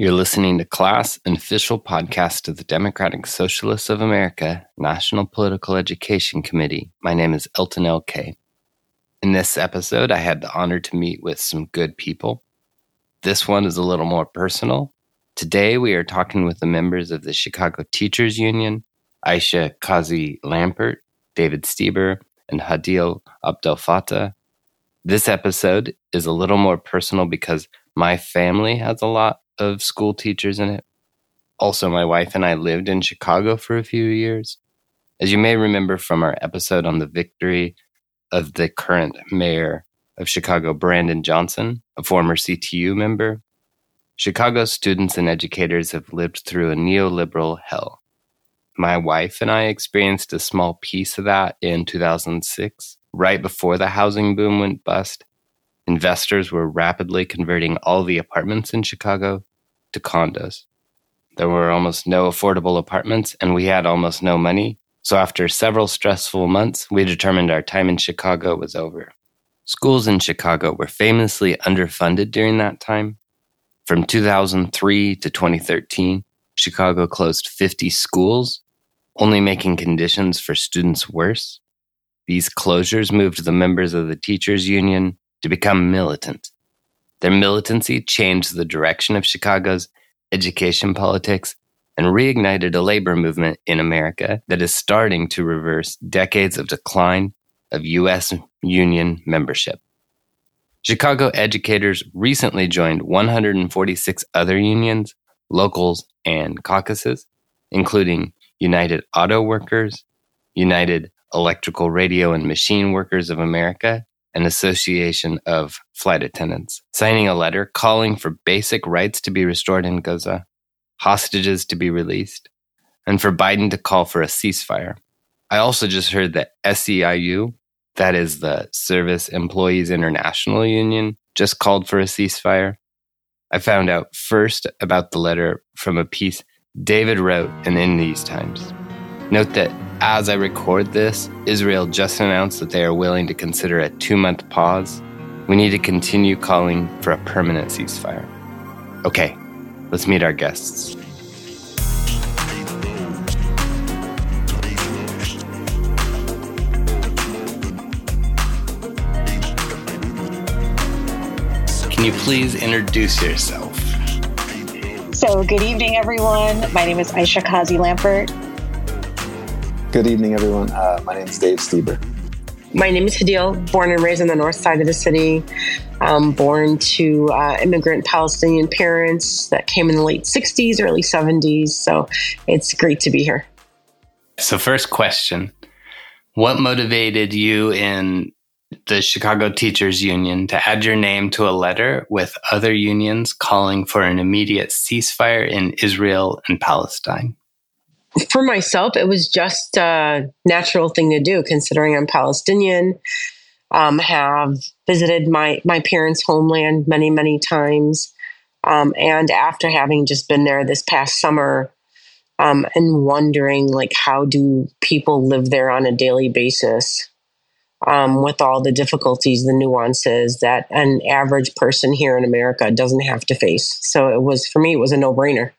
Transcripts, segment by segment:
You're listening to Class, an official podcast of the Democratic Socialists of America National Political Education Committee. My name is Elton L.K. In this episode, I had the honor to meet with some good people. This one is a little more personal. Today, we are talking with the members of the Chicago Teachers Union, Ayesha Qazi Lampert, David Stieber, and Hadil Abdel Fattah. This episode is a little more personal because my family has a lot of school teachers in it. Also, my wife and I lived in Chicago for a few years. As you may remember from our episode on the victory of the current mayor of Chicago, Brandon Johnson, a former CTU member, Chicago students and educators have lived through a neoliberal hell. My wife and I experienced a small piece of that in 2006, right before the housing boom went bust. Investors were rapidly converting all the apartments in Chicago to condos. There were almost no affordable apartments, and we had almost no money. So, after several stressful months, we determined our time in Chicago was over. Schools in Chicago were famously underfunded during that time. From 2003 to 2013, Chicago closed 50 schools, only making conditions for students worse. These closures moved the members of the teachers union to become militant. Their militancy changed the direction of Chicago's education politics and reignited a labor movement in America that is starting to reverse decades of decline of U.S. union membership. Chicago educators recently joined 146 other unions, locals, and caucuses, including United Auto Workers, United Electrical Radio and Machine Workers of America, an association of flight attendants, signing a letter calling for basic rights to be restored in Gaza, hostages to be released, and for Biden to call for a ceasefire. I also just heard that SEIU, that is the Service Employees International Union, just called for a ceasefire. I found out first about the letter from a piece David wrote in In These Times. Note that as I record this, Israel just announced that they are willing to consider a two month pause. We need to continue calling for a permanent ceasefire. Okay, let's meet our guests. Can you please introduce yourself? So, good evening, everyone. My name is Ayesha Qazi Lampert. Good evening, everyone. Uh, my name is Dave Stieber. My name is Hadeil, born and raised on the north side of the city. Um, born to uh, immigrant Palestinian parents that came in the late 60s, early 70s. So it's great to be here. So, first question What motivated you in the Chicago Teachers Union to add your name to a letter with other unions calling for an immediate ceasefire in Israel and Palestine? For myself, it was just a natural thing to do, considering I'm Palestinian. Um, have visited my my parents' homeland many many times, um, and after having just been there this past summer, um, and wondering like how do people live there on a daily basis, um, with all the difficulties, the nuances that an average person here in America doesn't have to face. So it was for me, it was a no brainer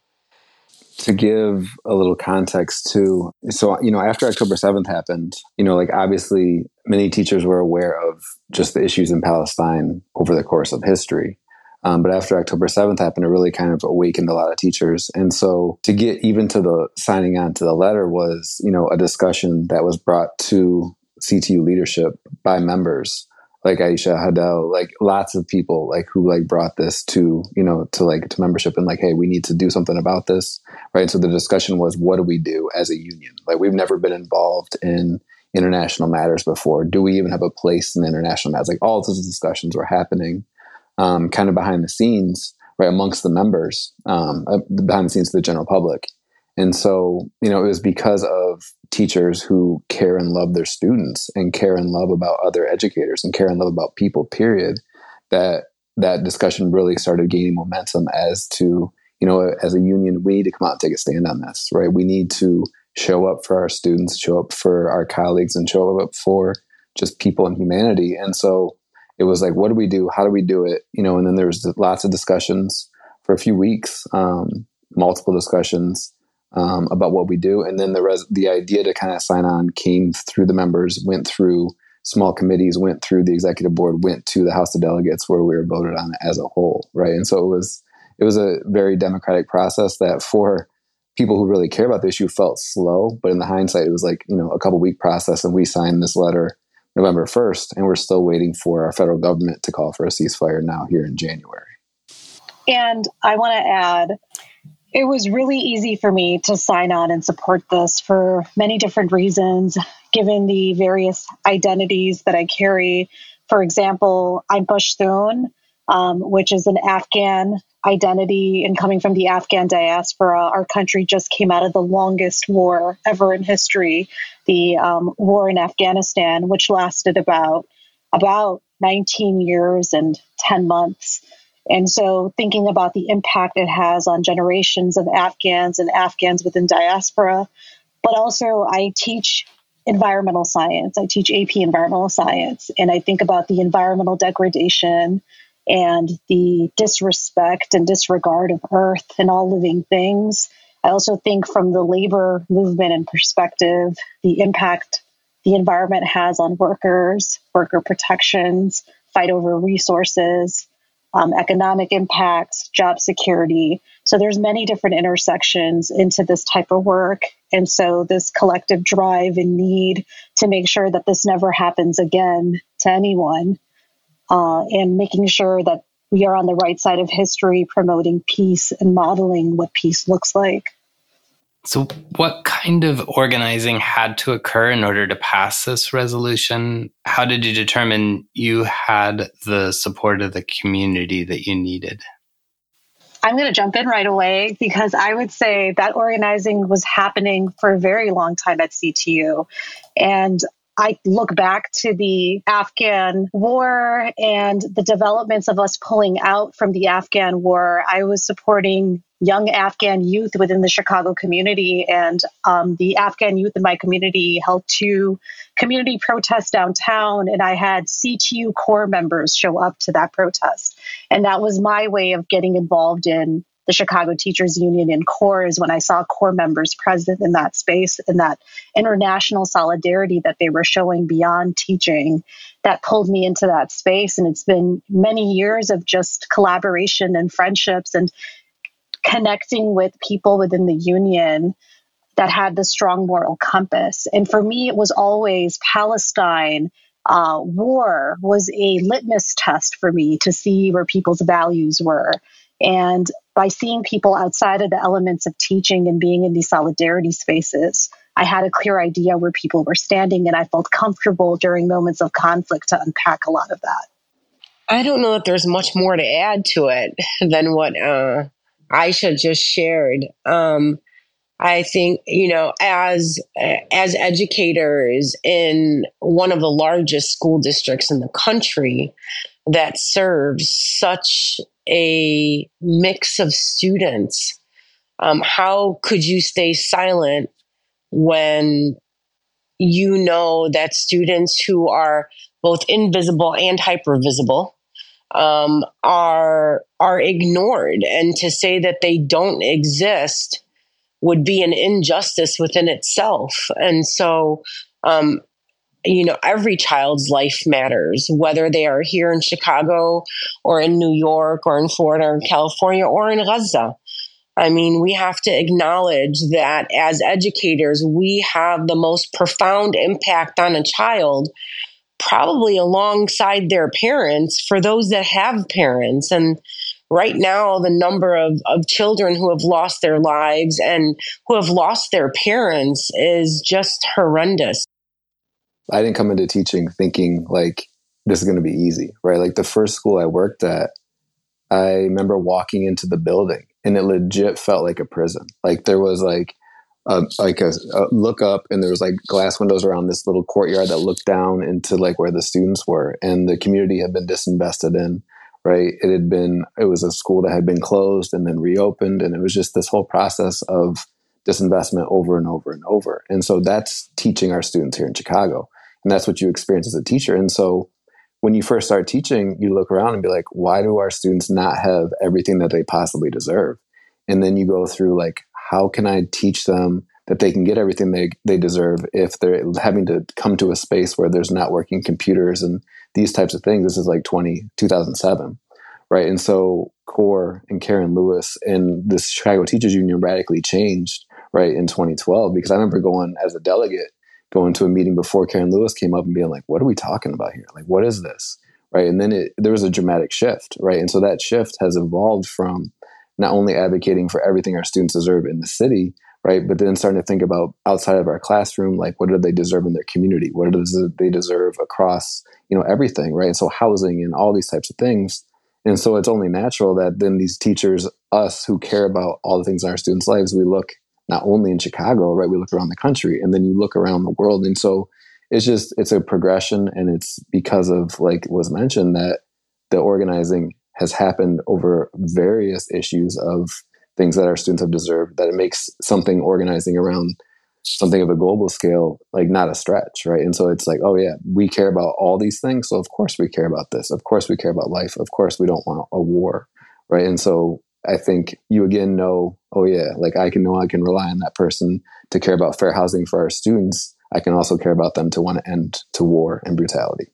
to give a little context to so you know after october 7th happened you know like obviously many teachers were aware of just the issues in palestine over the course of history um, but after october 7th happened it really kind of awakened a lot of teachers and so to get even to the signing on to the letter was you know a discussion that was brought to ctu leadership by members like Ayesha Hadeil, like lots of people like who like brought this to, you know, to like to membership and like, hey, we need to do something about this. Right. So the discussion was what do we do as a union? Like we've never been involved in international matters before. Do we even have a place in international matters? Like all those discussions were happening um, kind of behind the scenes, right, amongst the members, um, uh, behind the scenes of the general public. And so, you know, it was because of teachers who care and love their students and care and love about other educators and care and love about people, period, that that discussion really started gaining momentum as to, you know, as a union, we need to come out and take a stand on this, right? We need to show up for our students, show up for our colleagues, and show up for just people and humanity. And so it was like, what do we do? How do we do it? You know, and then there was lots of discussions for a few weeks, um, multiple discussions um, about what we do, and then the res- the idea to kind of sign on came through the members, went through small committees, went through the executive board, went to the House of Delegates where we were voted on as a whole, right? And so it was it was a very democratic process that for people who really care about the issue felt slow, but in the hindsight, it was like you know a couple week process, and we signed this letter November first, and we're still waiting for our federal government to call for a ceasefire now here in January. And I want to add, it was really easy for me to sign on and support this for many different reasons, given the various identities that I carry. For example, I'm Pashtun, um, which is an Afghan identity and coming from the Afghan diaspora, our country just came out of the longest war ever in history, the um, war in Afghanistan, which lasted about about 19 years and 10 months. And so, thinking about the impact it has on generations of Afghans and Afghans within diaspora, but also I teach environmental science. I teach AP environmental science, and I think about the environmental degradation and the disrespect and disregard of earth and all living things. I also think from the labor movement and perspective, the impact the environment has on workers, worker protections, fight over resources, um, economic impacts, job security. So there's many different intersections into this type of work. And so this collective drive and need to make sure that this never happens again to anyone uh, and making sure that we are on the right side of history, promoting peace and modeling what peace looks like. So, what kind of organizing had to occur in order to pass this resolution? How did you determine you had the support of the community that you needed? I'm going to jump in right away because I would say that organizing was happening for a very long time at CTU. And I look back to the Afghan war and the developments of us pulling out from the Afghan war. I was supporting young Afghan youth within the Chicago community, and um, the Afghan youth in my community held two community protests downtown, and I had CTU core members show up to that protest. And that was my way of getting involved in the Chicago Teachers Union in CORE is when I saw CORE members present in that space and that international solidarity that they were showing beyond teaching that pulled me into that space. And it's been many years of just collaboration and friendships and connecting with people within the union that had the strong moral compass. And for me, it was always Palestine. Uh, war was a litmus test for me to see where people's values were. And by seeing people outside of the elements of teaching and being in these solidarity spaces, I had a clear idea where people were standing, and I felt comfortable during moments of conflict to unpack a lot of that. I don't know if there's much more to add to it than what uh, Ayesha just shared. Um, I think you know, as as educators in one of the largest school districts in the country that serves such a mix of students, um, how could you stay silent when you know that students who are both invisible and hypervisible um, are are ignored, and to say that they don't exist would be an injustice within itself. And so, um, you know, every child's life matters, whether they are here in Chicago or in New York or in Florida or in California or in Gaza. I mean, we have to acknowledge that as educators, we have the most profound impact on a child, probably alongside their parents for those that have parents. And right now, the number of, of children who have lost their lives and who have lost their parents is just horrendous. I didn't come into teaching thinking like this is going to be easy, right? Like the first school I worked at, I remember walking into the building and it legit felt like a prison. Like there was like a, like a, a, look up and there was like glass windows around this little courtyard that looked down into like where the students were and the community had been disinvested in right it had been it was a school that had been closed and then reopened and it was just this whole process of disinvestment over and over and over and so that's teaching our students here in chicago and that's what you experience as a teacher and so when you first start teaching, you look around and be like, why do our students not have everything that they possibly deserve? And then you go through like, how can I teach them that they can get everything they, they deserve if they're having to come to a space where there's not working computers and these types of things. This is like 20, 2007, right? And so CORE and Karen Lewis and the Chicago Teachers Union radically changed, right, in 2012. Because I remember going as a delegate, going to a meeting before Karen Lewis came up and being like, what are we talking about here? Like, what is this? Right. And then it, there was a dramatic shift, right? And so that shift has evolved from not only advocating for everything our students deserve in the city, right? But then starting to think about outside of our classroom, like what do they deserve in their community? What do they deserve across, you know, everything, right? And so housing and all these types of things. And so it's only natural that then these teachers, us who care about all the things in our students' lives, we look not only in Chicago, right? We look around the country and then you look around the world. And so it's just, it's a progression. And it's because of, like was mentioned, that the organizing has happened over various issues of things that our students have deserved that it makes something organizing around something of a global scale like not a stretch right and so it's like oh yeah we care about all these things so of course we care about this of course we care about life of course we don't want a war right and so i think you again know oh yeah like i can know i can rely on that person to care about fair housing for our students i can also care about them to want to end to war and brutality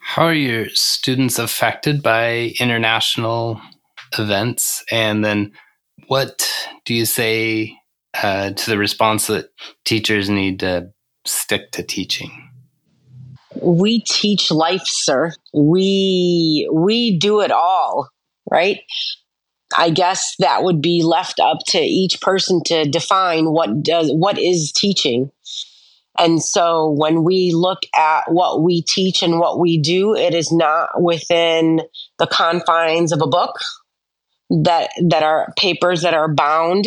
how are your students affected by international events and then what do you say uh, to the response that teachers need to stick to teaching? We teach life, sir. We we do it all, right? I guess that would be left up to each person to define what does what is teaching. And so when we look at what we teach and what we do, it is not within the confines of a book that that are papers that are bound.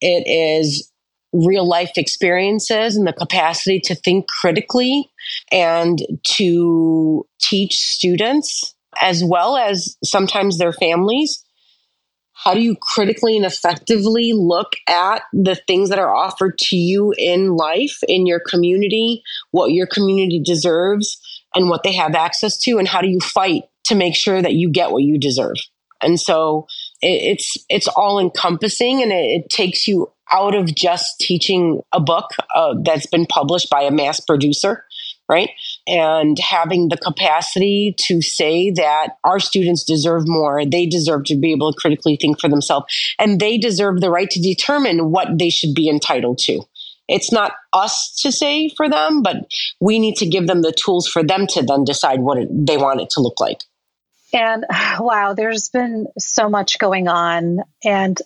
It is real life experiences and the capacity to think critically and to teach students as well as sometimes their families how do you critically and effectively look at the things that are offered to you in life in your community what your community deserves and what they have access to and how do you fight to make sure that you get what you deserve and so it, it's it's all encompassing, and it, it, takes you out of just teaching a book uh, that's been published by a mass producer, right? And having the capacity to say that our students deserve more, they deserve to be able to critically think for themselves, and they deserve the right to determine what they should be entitled to it's not us to say for them, but we need to give them the tools for them to then decide what it, they want it to look like. And wow, there's been so much going on. And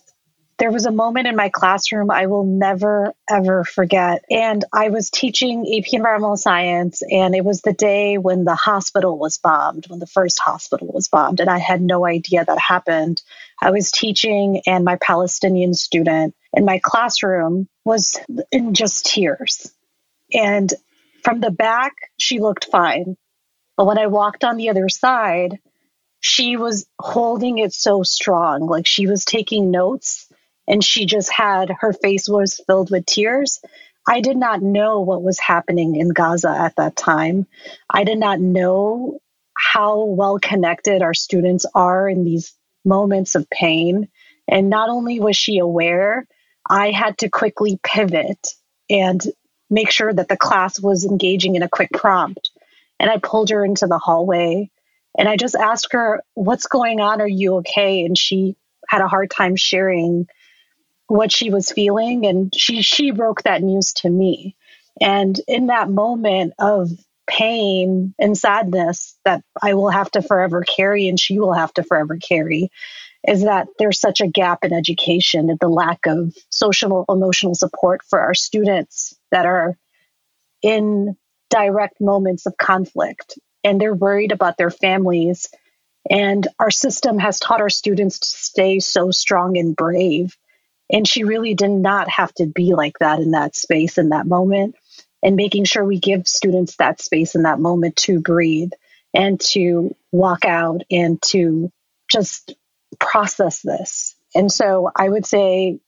there was a moment in my classroom I will never, ever forget. And I was teaching AP Environmental Science, and it was the day when the hospital was bombed, when the first hospital was bombed. And I had no idea that happened. I was teaching, and my Palestinian student in my classroom was in just tears. And from the back, she looked fine. But when I walked on the other side, she was holding it so strong. Like she was taking notes and she just had her face was filled with tears. I did not know what was happening in Gaza at that time. I did not know how well connected our students are in these moments of pain. And not only was she aware, I had to quickly pivot and make sure that the class was engaging in a quick prompt. And I pulled her into the hallway and I just asked her, What's going on? Are you okay? And she had a hard time sharing what she was feeling. And she, she broke that news to me. And in that moment of pain and sadness that I will have to forever carry and she will have to forever carry is that there's such a gap in education and the lack of social emotional support for our students that are in direct moments of conflict and they're worried about their families. And our system has taught our students to stay so strong and brave. And she really did not have to be like that in that space in that moment. And making sure we give students that space in that moment to breathe and to walk out and to just process this. And so I would say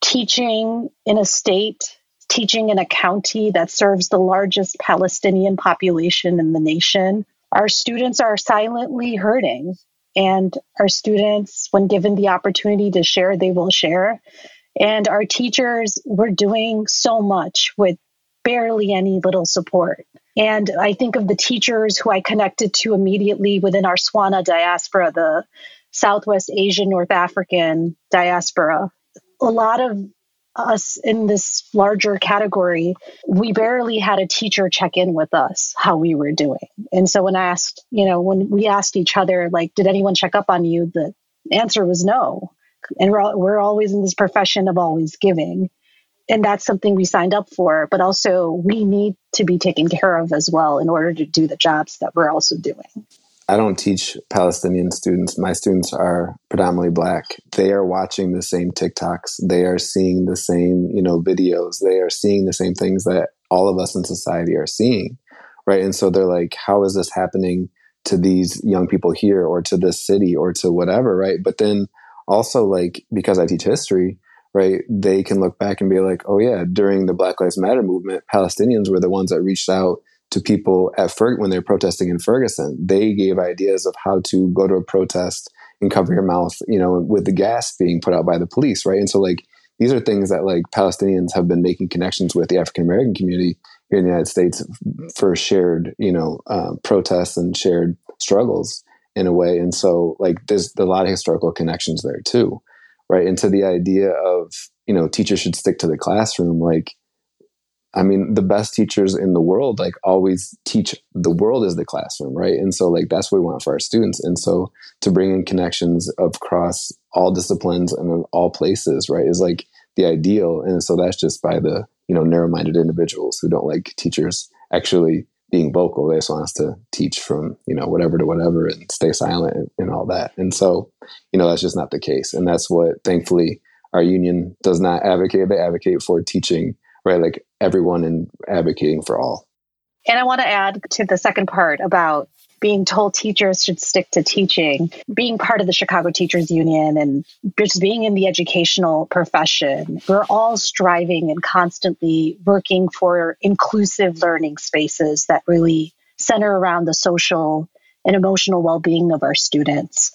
teaching in a state teaching in a county that serves the largest Palestinian population in the nation our students are silently hurting. And our students, when given the opportunity to share, they will share. And our teachers, we're doing so much with barely any little support. And I think of the teachers who I connected to immediately within our SWANA diaspora, the Southwest Asian North African diaspora. A lot of us in this larger category, we barely had a teacher check in with us how we were doing. And so when I asked, you know, when we asked each other, like, did anyone check up on you? The answer was no. And we're, we're always in this profession of always giving. And that's something we signed up for, but also we need to be taken care of as well in order to do the jobs that we're also doing. I don't teach Palestinian students. My students are predominantly black. They are watching the same TikToks. They are seeing the same, you know, videos. They are seeing the same things that all of us in society are seeing. Right. And so they're like, how is this happening to these young people here or to this city or to whatever? Right. But then also like because I teach history, right, they can look back and be like, oh yeah, during the Black Lives Matter movement, Palestinians were the ones that reached out to people at when they were protesting in Ferguson. They gave ideas of how to go to a protest and cover your mouth, you know, with the gas being put out by the police, right? And so, like, these are things that like Palestinians have been making connections with the African American community here in the United States for shared, you know, uh, protests and shared struggles in a way. And so, like, there's a lot of historical connections there too, right? And to the idea of you know teachers should stick to the classroom, like I mean, the best teachers in the world like always teach the world is the classroom, right? And so like that's what we want for our students. And so to bring in connections across all disciplines and all places, right, is like the ideal. And so that's just by the you know narrow-minded individuals who don't like teachers actually being vocal. They just want us to teach from you know whatever to whatever and stay silent and, and all that. And so you know that's just not the case. And that's what thankfully our union does not advocate. They advocate for teaching right? Like everyone and advocating for all. And I want to add to the second part about being told teachers should stick to teaching, being part of the Chicago Teachers Union and just being in the educational profession. We're all striving and constantly working for inclusive learning spaces that really center around the social and emotional well being of our students.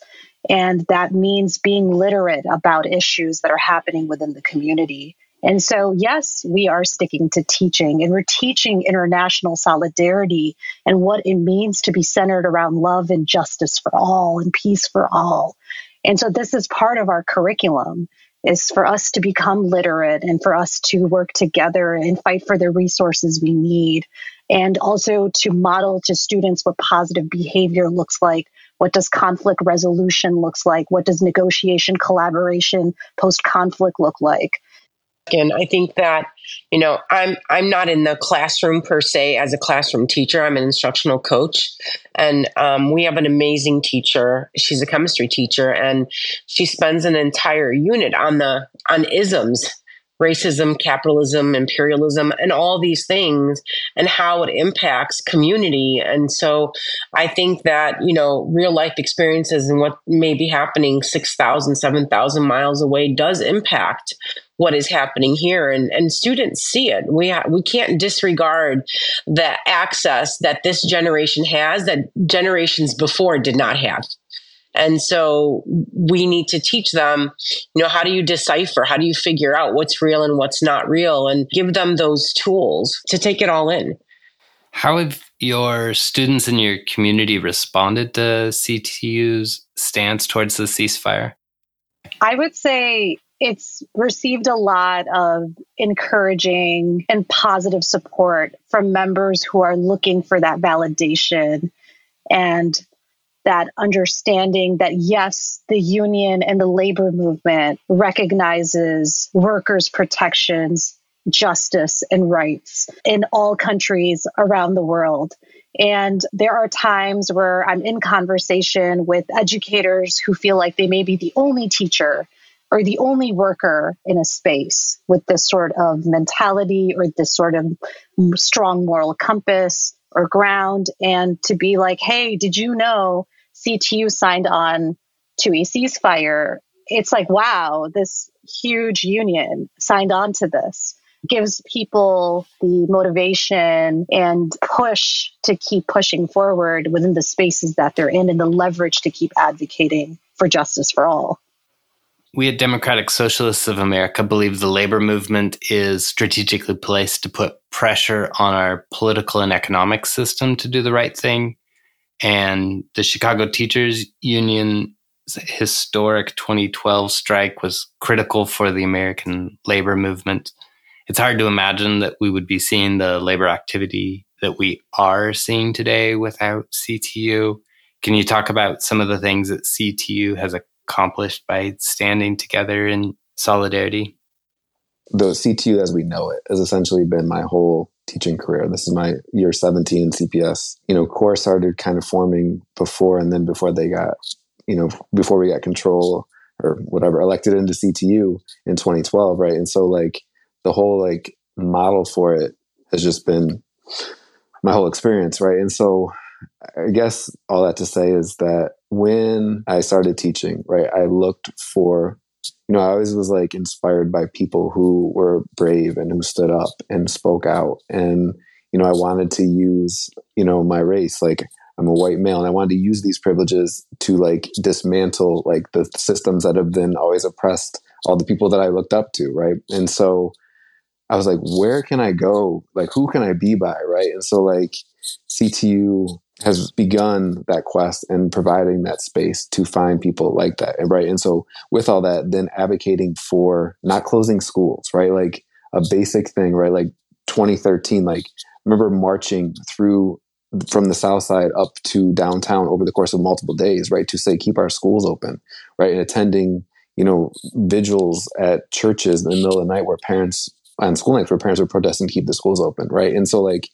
And that means being literate about issues that are happening within the community and so, yes, we are sticking to teaching and we're teaching international solidarity and what it means to be centered around love and justice for all and peace for all. And so, this is part of our curriculum is for us to become literate and for us to work together and fight for the resources we need and also to model to students what positive behavior looks like what does conflict resolution looks like what does negotiation collaboration post conflict look like and I think that, you know, I'm I'm not in the classroom per se as a classroom teacher. I'm an instructional coach, and um, we have an amazing teacher. She's a chemistry teacher, and she spends an entire unit on the on isms racism, capitalism, imperialism, and all these things, and how it impacts community. And so I think that, you know, real life experiences and what may be happening 6,000, 7,000 miles away does impact what is happening here. And, and students see it. We ha- we can't disregard the access that this generation has that generations before did not have and so we need to teach them, you know, how do you decipher? How do you figure out what's real and what's not real and give them those tools to take it all in. How have your students in your community responded to CTU's stance towards the ceasefire? I would say it's received a lot of encouraging and positive support from members who are looking for that validation and that understanding that yes, the union and the labor movement recognizes workers' protections, justice, and rights in all countries around the world. And there are times where I'm in conversation with educators who feel like they may be the only teacher or the only worker in a space with this sort of mentality or this sort of strong moral compass or ground. And to be like, hey, did you know CTU signed on to a ceasefire, it's like, wow, this huge union signed on to this. gives people the motivation and push to keep pushing forward within the spaces that they're in and the leverage to keep advocating for justice for all. We at Democratic Socialists of America believe the labor movement is strategically placed to put pressure on our political and economic system to do the right thing. And the Chicago Teachers Union historic 2012 strike was critical for the American labor movement. It's hard to imagine that we would be seeing the labor activity that we are seeing today without CTU. Can you talk about some of the things that CTU has accomplished by standing together in solidarity? The CTU as we know it has essentially been my whole teaching career. This is my year 17 in CPS. You know, CORE started kind of forming before and then before they got you know, before we got control or whatever, elected into CTU in 2012, right? And so like the whole like model for it has just been my whole experience, right? And so I guess all that to say is that when I started teaching, right, I looked for, you know, I always was like inspired by people who were brave and who stood up and spoke out. And, you know, I wanted to use, you know, my race. Like I'm a white male and I wanted to use these privileges to like dismantle like the systems that have been always oppressed all the people that I looked up to, right? And so I was like, where can I go? Like, who can I be by, right? And so like CTU has begun that quest and providing that space to find people like that, right? And so with all that, then advocating for not closing schools, right? Like a basic thing, right? Like 2013, like remember marching through from the south side up to downtown over the course of multiple days, right? To say keep our schools open, right? And attending, you know, vigils at churches in the middle of the night where parents on school nights where parents were protesting to keep the schools open, right? And so like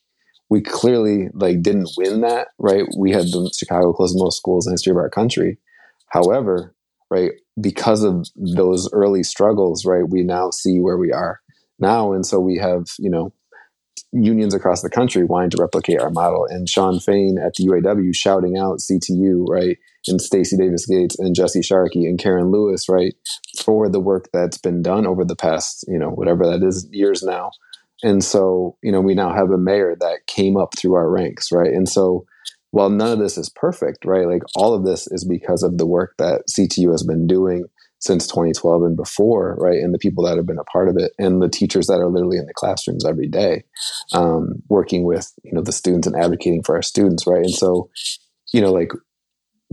we clearly like didn't win that, right? We had the Chicago closed most schools in the history of our country. However, right, because of those early struggles, right, we now see where we are now. And so we have, you know, unions across the country wanting to replicate our model. And Shawn Fain at the UAW shouting out CTU, right? And Stacy Davis Gates and Jesse Sharkey and Karen Lewis, right? For the work that's been done over the past, you know, whatever that is, years now. And so, you know, we now have a mayor that came up through our ranks, right? And so, while none of this is perfect, right? Like all of this is because of the work that CTU has been doing since 2012 and before, right? And the people that have been a part of it, and the teachers that are literally in the classrooms every day, um, working with you know the students and advocating for our students, right? And so, you know, like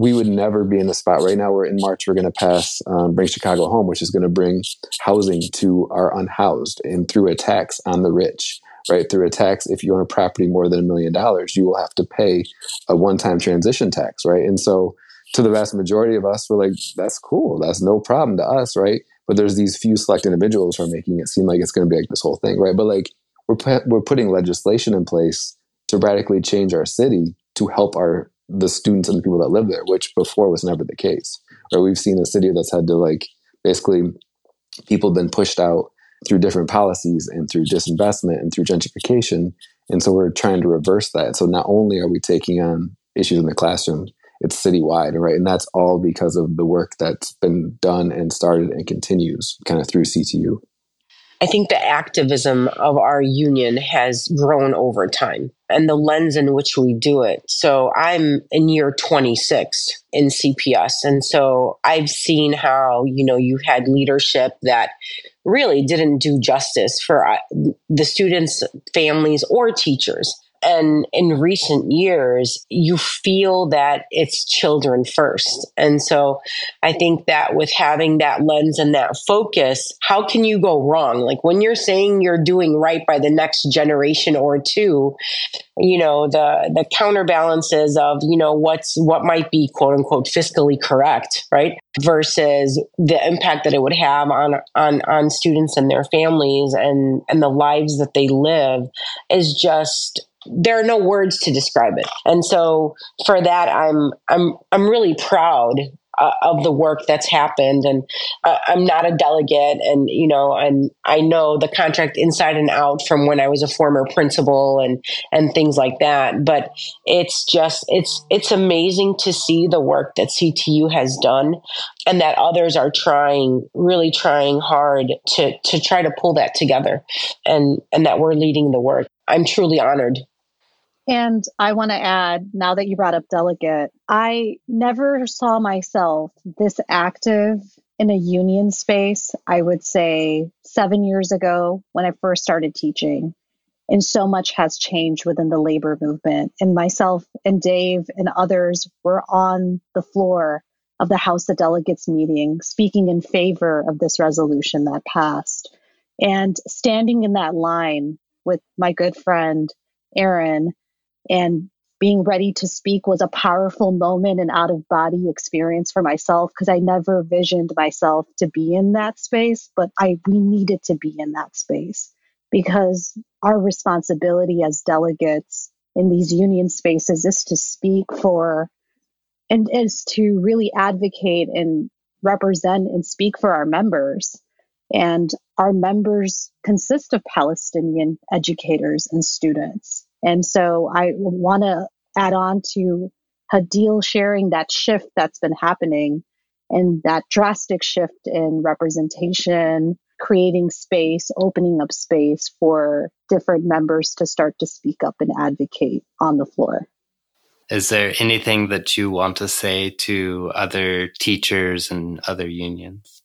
we would never be in the spot right now. We're in March. We're going to pass um, Bring Chicago Home, which is going to bring housing to our unhoused, and through a tax on the rich. Right through a tax, if you own a property more than a million dollars, you will have to pay a one-time transition tax, right? And so, to the vast majority of us, we're like, that's cool. That's no problem to us, right? But there's these few select individuals who are making it seem like it's going to be like this whole thing, right? But like we're we're putting legislation in place to radically change our city to help our the students and the people that live there, which before was never the case. Or we've seen a city that's had to like basically people been pushed out through different policies and through disinvestment and through gentrification. And so we're trying to reverse that. So not only are we taking on issues in the classroom, it's citywide, right? And that's all because of the work that's been done and started and continues kind of through CTU. I think the activism of our union has grown over time and the lens in which we do it. So I'm in year 26 in CPS. And so I've seen how, you know, you had leadership that really didn't do justice for uh, the students, families, or teachers. And in recent years, you feel that it's children first. And so I think that with having that lens and that focus, how can you go wrong? Like when you're saying you're doing right by the next generation or two, you know, the, the counterbalances of, you know, what's, what might be quote unquote fiscally correct, right? Versus the impact that it would have on, on, on students and their families and, and the lives that they live is just there are no words to describe it. And so for that, I'm I'm I'm really proud uh, of the work that's happened. And uh, I'm not a delegate, and you know, and I know the contract inside and out from when I was a former principal and and things like that. But it's just it's it's amazing to see the work that CTU has done, and that others are trying really trying hard to to try to pull that together, and and that we're leading the work. I'm truly honored and I want to add, now that you brought up delegate, I never saw myself this active in a union space, I would say seven years ago when I first started teaching. And so much has changed within the labor movement. And myself and Dave and others were on the floor of the House of Delegates meeting speaking in favor of this resolution that passed. And standing in that line with my good friend, Aaron, and being ready to speak was a powerful moment and out of body experience for myself because I never visioned myself to be in that space, but I we needed to be in that space because our responsibility as delegates in these union spaces is to speak for and is to really advocate and represent and speak for our members. And our members consist of Palestinian educators and students. And so I want to add on to Hadeil sharing that shift that's been happening and that drastic shift in representation, creating space, opening up space for different members to start to speak up and advocate on the floor. Is there anything that you want to say to other teachers and other unions?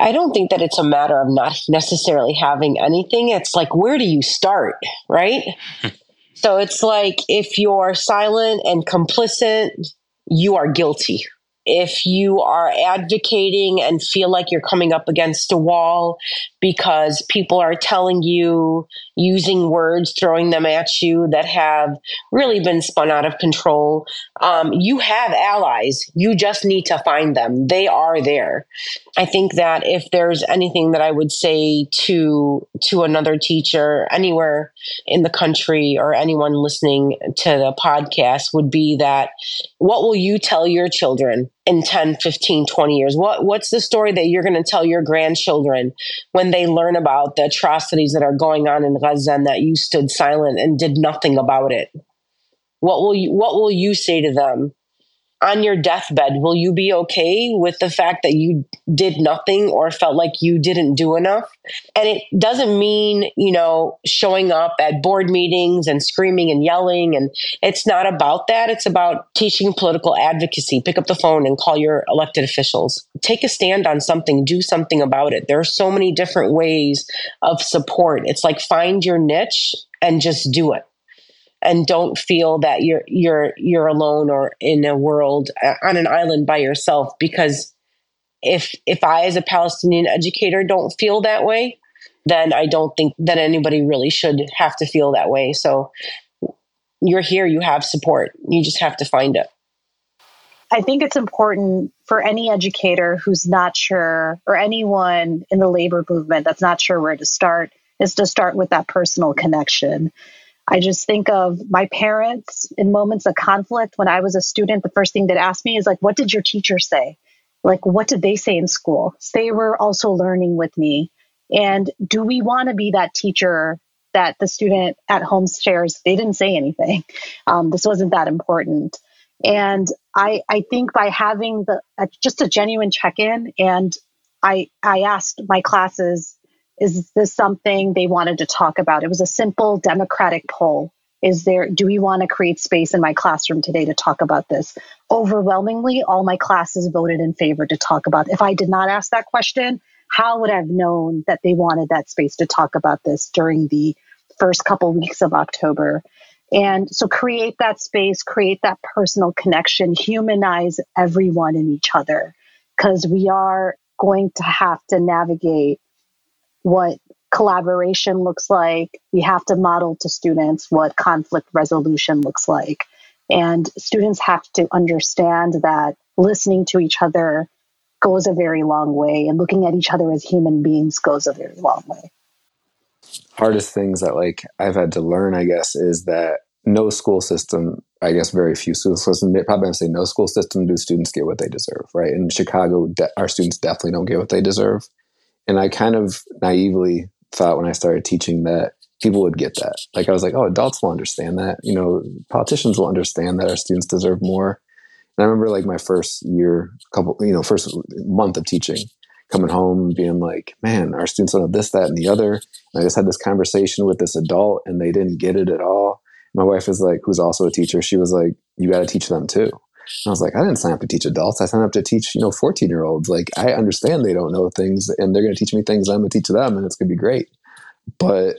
I don't think that it's a matter of not necessarily having anything. It's like, where do you start? Right. Hmm. so it's like, if you're silent and complicit, you are guilty if you are advocating and feel like you're coming up against a wall because people are telling you using words throwing them at you that have really been spun out of control um, you have allies. You just need to find them. They are there. I think that if there's anything that i would say to to another teacher anywhere in the country or anyone listening to the podcast would be that what will you tell your children in 10 15 20 years? What what's the story that you're going to tell your grandchildren when they learn about the atrocities that are going on in Gaza and that you stood silent and did nothing about it? What will you what will you say to them on your deathbed, will you be okay with the fact that you did nothing or felt like you didn't do enough? And it doesn't mean, you know, showing up at board meetings and screaming and yelling. And it's not about that. It's about teaching political advocacy. Pick up the phone and call your elected officials. Take a stand on something, do something about it. There are so many different ways of support. It's like find your niche and just do it and don't feel that you're you're you're alone or in a world uh, on an island by yourself because if if I as a Palestinian educator don't feel that way then I don't think that anybody really should have to feel that way. So you're here you have support. You just have to find it. I think it's important for any educator who's not sure or anyone in the labor movement that's not sure where to start is to start with that personal connection I just think of my parents in moments of conflict when I was a student. The first thing that asked me is like, what did your teacher say? Like, what did they say in school? They were also learning with me. And do we want to be that teacher that the student at home shares? They didn't say anything. Um, this wasn't that important. And I, I think by having the uh, just a genuine check in, and I, I asked my classes is this something they wanted to talk about? It was a simple democratic poll. Is there, do we want to create space in my classroom today to talk about this? Overwhelmingly, all my classes voted in favor to talk about. If I did not ask that question, how would I have known that they wanted that space to talk about this during the first couple weeks of October? And so create that space, create that personal connection, humanize everyone and each other, because we are going to have to navigate what collaboration looks like. We have to model to students what conflict resolution looks like. And students have to understand that listening to each other goes a very long way, and looking at each other as human beings goes a very long way. Hardest things that like I've had to learn, I guess, is that no school system I guess very few school systems, probably I'm say no school system do students get what they deserve, right? In Chicago, de- our students definitely don't get what they deserve. And I kind of naively thought when I started teaching that people would get that. Like I was like, oh, adults will understand that. You know, politicians will understand that our students deserve more. And I remember like my first year, couple, you know, first month of teaching, coming home being like, man, our students don't have this, that, and the other. And I just had this conversation with this adult and they didn't get it at all. My wife is like, who's also a teacher, she was like, you got to teach them too. And I was like, I didn't sign up to teach adults. I signed up to teach, you know, 14 year olds. Like, I understand they don't know things and they're going to teach me things I'm going to teach them and it's going to be great. But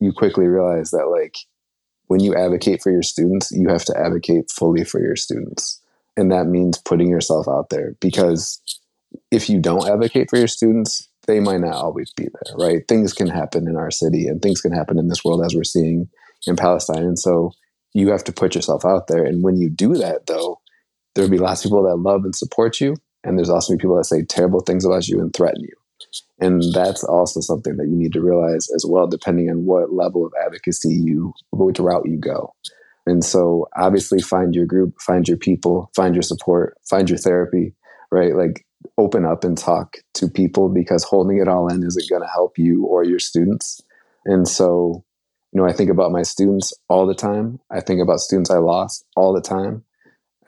you quickly realize that, like, when you advocate for your students, you have to advocate fully for your students. And that means putting yourself out there because if you don't advocate for your students, they might not always be there, right? Things can happen in our city and things can happen in this world as we're seeing in Palestine. And so you have to put yourself out there. And when you do that, though, there'll be lots of people that love and support you. And there's also people that say terrible things about you and threaten you. And that's also something that you need to realize as well, depending on what level of advocacy you, which route you go. And so obviously find your group, find your people, find your support, find your therapy, right? Like open up and talk to people because holding it all in isn't going to help you or your students. And so, you know, I think about my students all the time. I think about students I lost all the time.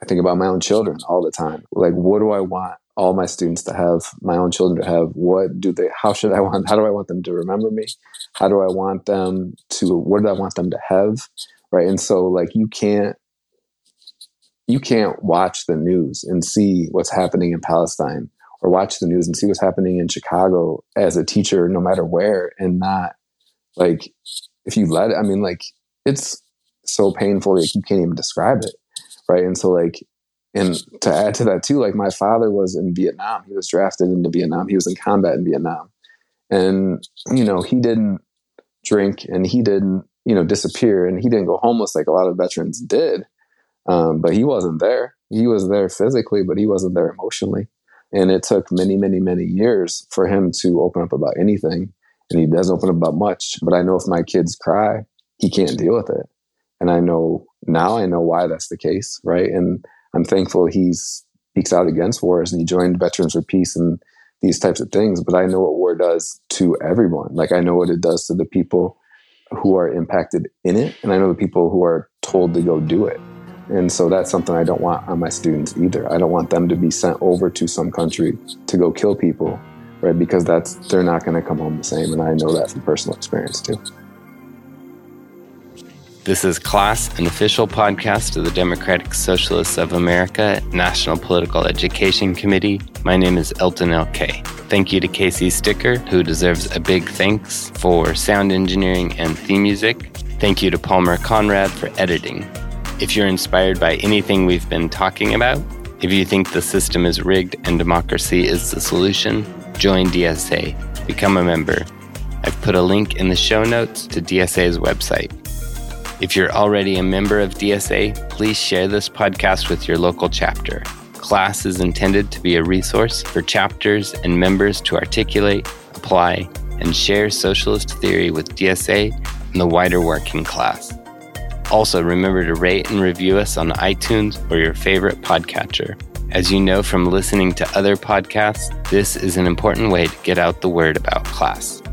I think about my own children all the time. Like, what do I want all my students to have, my own children to have? What do they, how should I want, how do I want them to remember me? How do I want them to, what do I want them to have? Right. And so, like, you can't, you can't watch the news and see what's happening in Palestine or watch the news and see what's happening in Chicago as a teacher, no matter where, and not like if you let it, I mean, like it's so painful, like you can't even describe it. Right. And so, like, and to add to that, too, like my father was in Vietnam. He was drafted into Vietnam. He was in combat in Vietnam. And, you know, he didn't drink and he didn't, you know, disappear and he didn't go homeless like a lot of veterans did. Um, but he wasn't there. He was there physically, but he wasn't there emotionally. And it took many, many, many years for him to open up about anything. And he doesn't open up about much. But I know if my kids cry, he can't deal with it. And I know now I know why that's the case, right? And I'm thankful he speaks out against wars and he joined Veterans for Peace and these types of things. But I know what war does to everyone. Like I know what it does to the people who are impacted in it, and I know the people who are told to go do it. And so that's something I don't want on my students either. I don't want them to be sent over to some country to go kill people, right? Because that's they're not going to come home the same, and I know that from personal experience too. This is Class, an official podcast of the Democratic Socialists of America National Political Education Committee. My name is Elton L. K. Thank you to Casey Sticker, who deserves a big thanks for sound engineering and theme music. Thank you to Palmer Conrad for editing. If you're inspired by anything we've been talking about, if you think the system is rigged and democracy is the solution, join DSA, become a member. I've put a link in the show notes to DSA's website. If you're already a member of DSA, please share this podcast with your local chapter. Class is intended to be a resource for chapters and members to articulate, apply, and share socialist theory with DSA and the wider working class. Also, remember to rate and review us on iTunes or your favorite podcatcher. As you know from listening to other podcasts, this is an important way to get out the word about class.